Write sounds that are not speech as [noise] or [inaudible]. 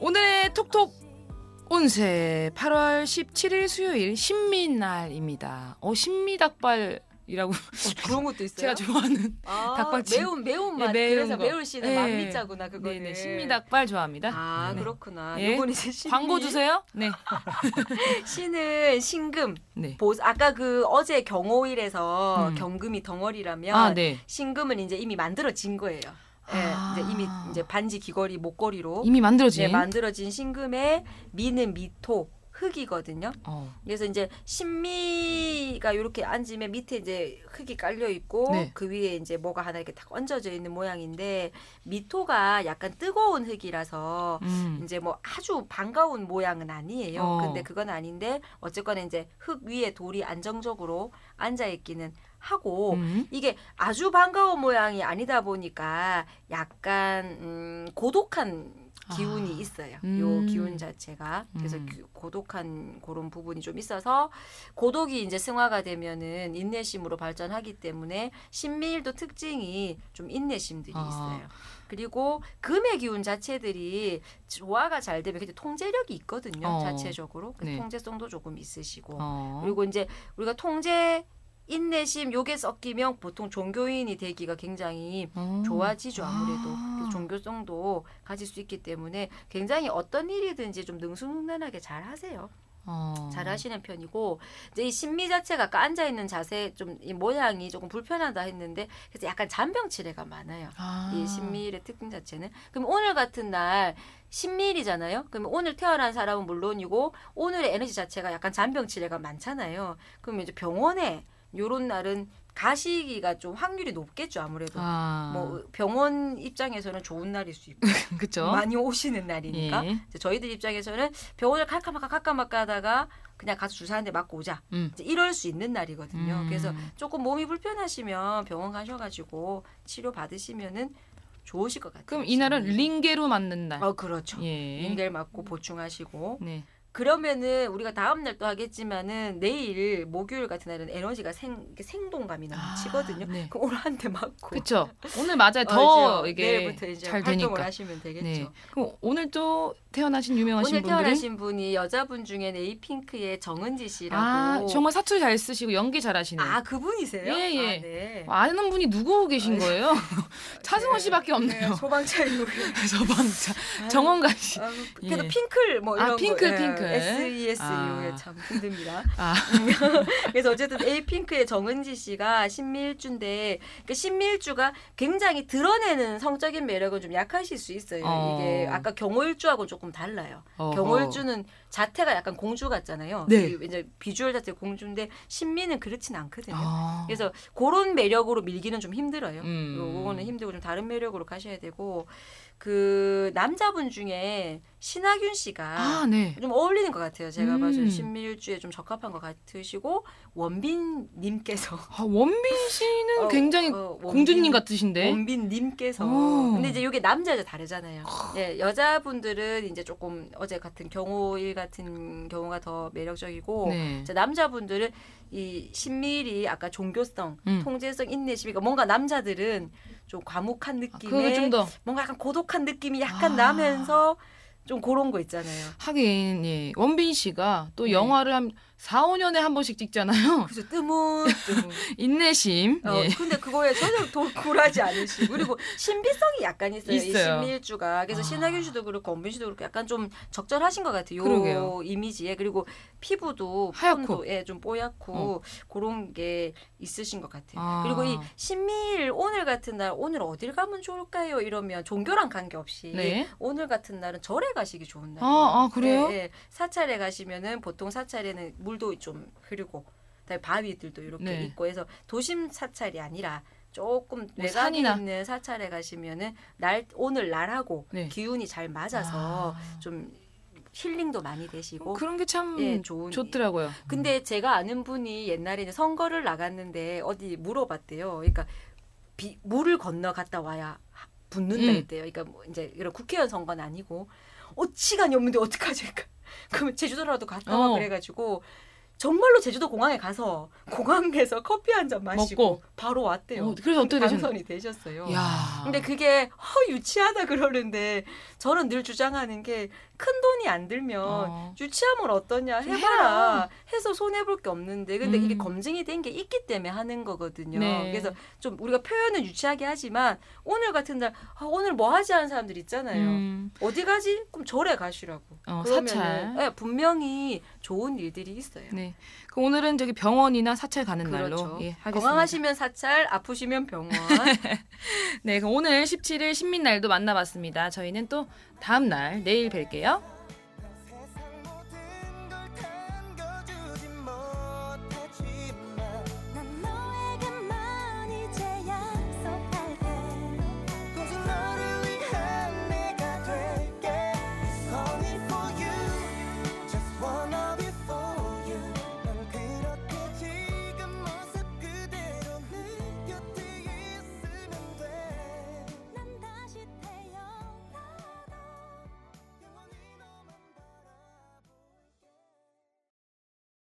오늘의 톡톡 운세 8월 17일 수요일 신미날입니다. 어 신미닭발 이라고 그런 것도 있어요. 제가 좋아하는 아, 닭발찜. 매운 매운 맛. 네, 매운 그래서 거. 매울 씨는 네. 만미자구나 그거는. 네네 신미닭발 좋아합니다. 아 네. 그렇구나. 예. 요건 이제 신미. 광고 주세요. 네. [laughs] 신은 신금. 네. 보, 아까 그 어제 경호일에서 음. 경금이 덩어리라면 아 네. 신금은 이제 이미 만들어진 거예요. 예, 아. 이제 이미 이제 반지 귀걸이 목걸이로 이미 만들어진. 네, 만들어진 신금의 미는 미토 흙이거든요. 어. 그래서 이제 신미가 이렇게 앉으면 밑에 이제 흙이 깔려 있고 네. 그 위에 이제 뭐가 하나 이렇게 딱 얹어져 있는 모양인데 미토가 약간 뜨거운 흙이라서 음. 이제 뭐 아주 반가운 모양은 아니에요. 어. 근데 그건 아닌데 어쨌거나 이제 흙 위에 돌이 안정적으로 앉아 있기는 하고 음. 이게 아주 반가운 모양이 아니다 보니까 약간 음, 고독한 기운이 아. 있어요. 음. 요 기운 자체가 그래서 음. 그- 고독한 그런 부분이 좀 있어서 고독이 이제 승화가 되면은 인내심으로 발전하기 때문에 신미일도 특징이 좀 인내심들이 아. 있어요. 그리고 금의 기운 자체들이 조화가 잘 되면 근데 통제력이 있거든요. 어. 자체적으로 네. 통제성도 조금 있으시고 어. 그리고 이제 우리가 통제 인내심 요게 섞이면 보통 종교인이 되기가 굉장히 어. 좋아지죠 아무래도 아. 종교성도 가질 수 있기 때문에 굉장히 어떤 일이든지 좀 능수능란하게 잘 하세요 어. 잘 하시는 편이고 이제 이 신미 자체가 아까 앉아 있는 자세 좀 이 모양이 조금 불편하다 했는데 그래서 약간 잔병치레가 많아요 아. 이 신미일의 특징 자체는 그럼 오늘 같은 날 신미일이잖아요. 그러면 오늘 태어난 사람은 물론이고 오늘의 에너지 자체가 약간 잔병치레가 많잖아요. 그러면 이제 병원에 요런 날은 가시기가 좀 확률이 높겠죠 아무래도. 아. 뭐 병원 입장에서는 좋은 날일 수 있고 [laughs] 그죠. 많이 오시는 날이니까 예. 저희들 입장에서는 병원을 갈까 말까 하다가 그냥 가서 주사 한대 맞고 오자 음. 이럴 수 있는 날이거든요. 음. 그래서 조금 몸이 불편하시면 병원 가셔가지고 치료 받으시면은 좋으실 것 같아요. 그럼 이날은. 링게로 맞는 날. 어 그렇죠. 예. 링겔 맞고 보충하시고 네. 그러면은 우리가 다음 날 또 하겠지만은 내일 목요일 같은 날은 에너지가 생 생동감이 넘치거든요. 아, 네. 그럼 오늘 한대 맞고 그렇죠. 오늘 맞아요. 더 맞죠? 이게 내일부터 이제 잘 활동을 되니까. 하시면 되겠죠. 네. 그럼 오늘 또 태어나신 유명하신 오늘 분들은 태어나신 분이 여자분 중에는 에이핑크의 정은지 씨라고 아 정말 사투리 잘 쓰시고 연기 잘하시는 아, 그분이세요? 예, 예. 아, 네. 아는 분이 누구 계신 거예요? [laughs] 차승원 네. 씨밖에 없네요. [laughs] 네, 소방차. 소방차 정원가 씨. 아, 그래도 예. 핑클 뭐 아, 이런 핑클, 거, 예, 핑클. SES 아. 이게 참 힘듭니다. [laughs] 아, 그래서 어쨌든 에이핑크의 정은지 씨가 신밀주인데 그 신밀주가 굉장히 드러내는 성적인 매력은 좀 약하실 수 있어요. 어. 이게 아까 경호일주하고 조금 달라요. 어허. 경호일주는 자태가 약간 공주 같잖아요. 네. 이- 이제 비주얼 자체가 공주인데 신미는 그렇진 않거든요. 아. 그래서 그런 매력으로 밀기는 좀 힘들어요. 음. 요거는 힘들고 좀 다른 매력으로 가셔야 되고 그 남자분 중에 신하균 씨가 아, 네. 좀 어울리는 것 같아요. 제가 음. 봐서 신밀주에 좀 적합한 것 같으시고 원빈 님께서 아, 원빈 씨는 [laughs] 어, 굉장히 어, 공주님 원빈- 같으신데. 원빈 님께서 오. 근데 이제 이게 남자 여자 다르잖아요. 예, 여자분들은 이제 조금 어제 같은 경호일 같은 경우가 더 매력적이고 네. 남자분들은 이 신밀이 아까 종교성, 음. 통제성, 인내심, 그러니까 뭔가 남자들은 좀 과묵한 느낌의 좀더 뭔가 약간 고독한 느낌이 약간 아. 나면서 좀 그런 거 있잖아요. 하긴 예. 원빈 씨가 또 네. 영화를 한 4, 5년에 한 번씩 찍잖아요. [laughs] 그래서 뜨문 뜨문. [laughs] 인내심. 어, 예. 근데 그거에 전혀 도, 굴하지 않으시고 그리고 신비성이 약간 있어요. 이 있어요. 신미일주가 그래서 아. 신하균 씨도 그렇고 원빈 씨도 그렇고 약간 좀 적절하신 것 같아요. 요 그러게요. 이미지에 그리고 피부도 하얗고. 예, 좀 뽀얗고 그런 게 있으신 것 같아요. 아. 그리고 이 신미일 오늘 같은 날 오늘 어딜 가면 좋을까요? 이러면 종교랑 관계없이 네. 오늘 같은 날은 절에 가시기 좋은 날이에요. 아, 아, 그래요? 예, 예. 사찰에 가시면은 보통 사찰에는 물도 좀 흐르고 그다음에 바위들도 이렇게 네. 있고 해서 도심 사찰이 아니라 조금 뭐 외곽에 산이나. 있는 사찰에 가시면은 날 오늘 날하고 네. 기운이 잘 맞아서 아. 좀 힐링도 많이 되시고 그런 게참 예, 좋은 좋더라고요. 근데 제가 아는 분이 옛날에 이제 선거를 나갔는데 어디 물어봤대요. 그러니까 비, 물을 건너 갔다 와야 하- 붙는다 음. 했대요. 그러니까 뭐 이제 이런 국회의원 선거는 아니고 어 시간이 없는데 어떡하지? 그러니까 [laughs] 그러면 제주도라도 갔다 와 어. 그래가지고 정말로 제주도 공항에 가서 공항에서 커피 한 잔 마시고 먹고. 바로 왔대요. 어, 그래서 어떻게? 당선이 되셨어요. 야. 근데 그게 허 유치하다 그러는데 저는 늘 주장하는 게 큰 돈이 안 들면 어. 유치하면 어떠냐 좀 해봐라. 해서 손해 볼 게 없는데 근데 이게 음. 검증이 된 게 있기 때문에 하는 거거든요. 네. 그래서 좀 우리가 표현은 유치하게 하지만 오늘 같은 날 아, 오늘 뭐 하지 하는 사람들 있잖아요. 음, 어디 가지? 그럼 절에 가시라고. 어, 그러면은 사찰. 네, 분명히 좋은 일들이 있어요. 네. 그 오늘은 저기 병원이나 사찰 가는 그렇죠. 날로 예, 하겠습니다. 건강하시면 사찰, 아프시면 병원. [laughs] 네, 그럼 오늘 17일 신민날도 만나봤습니다. 저희는 또 다음 날 내일 뵐게요.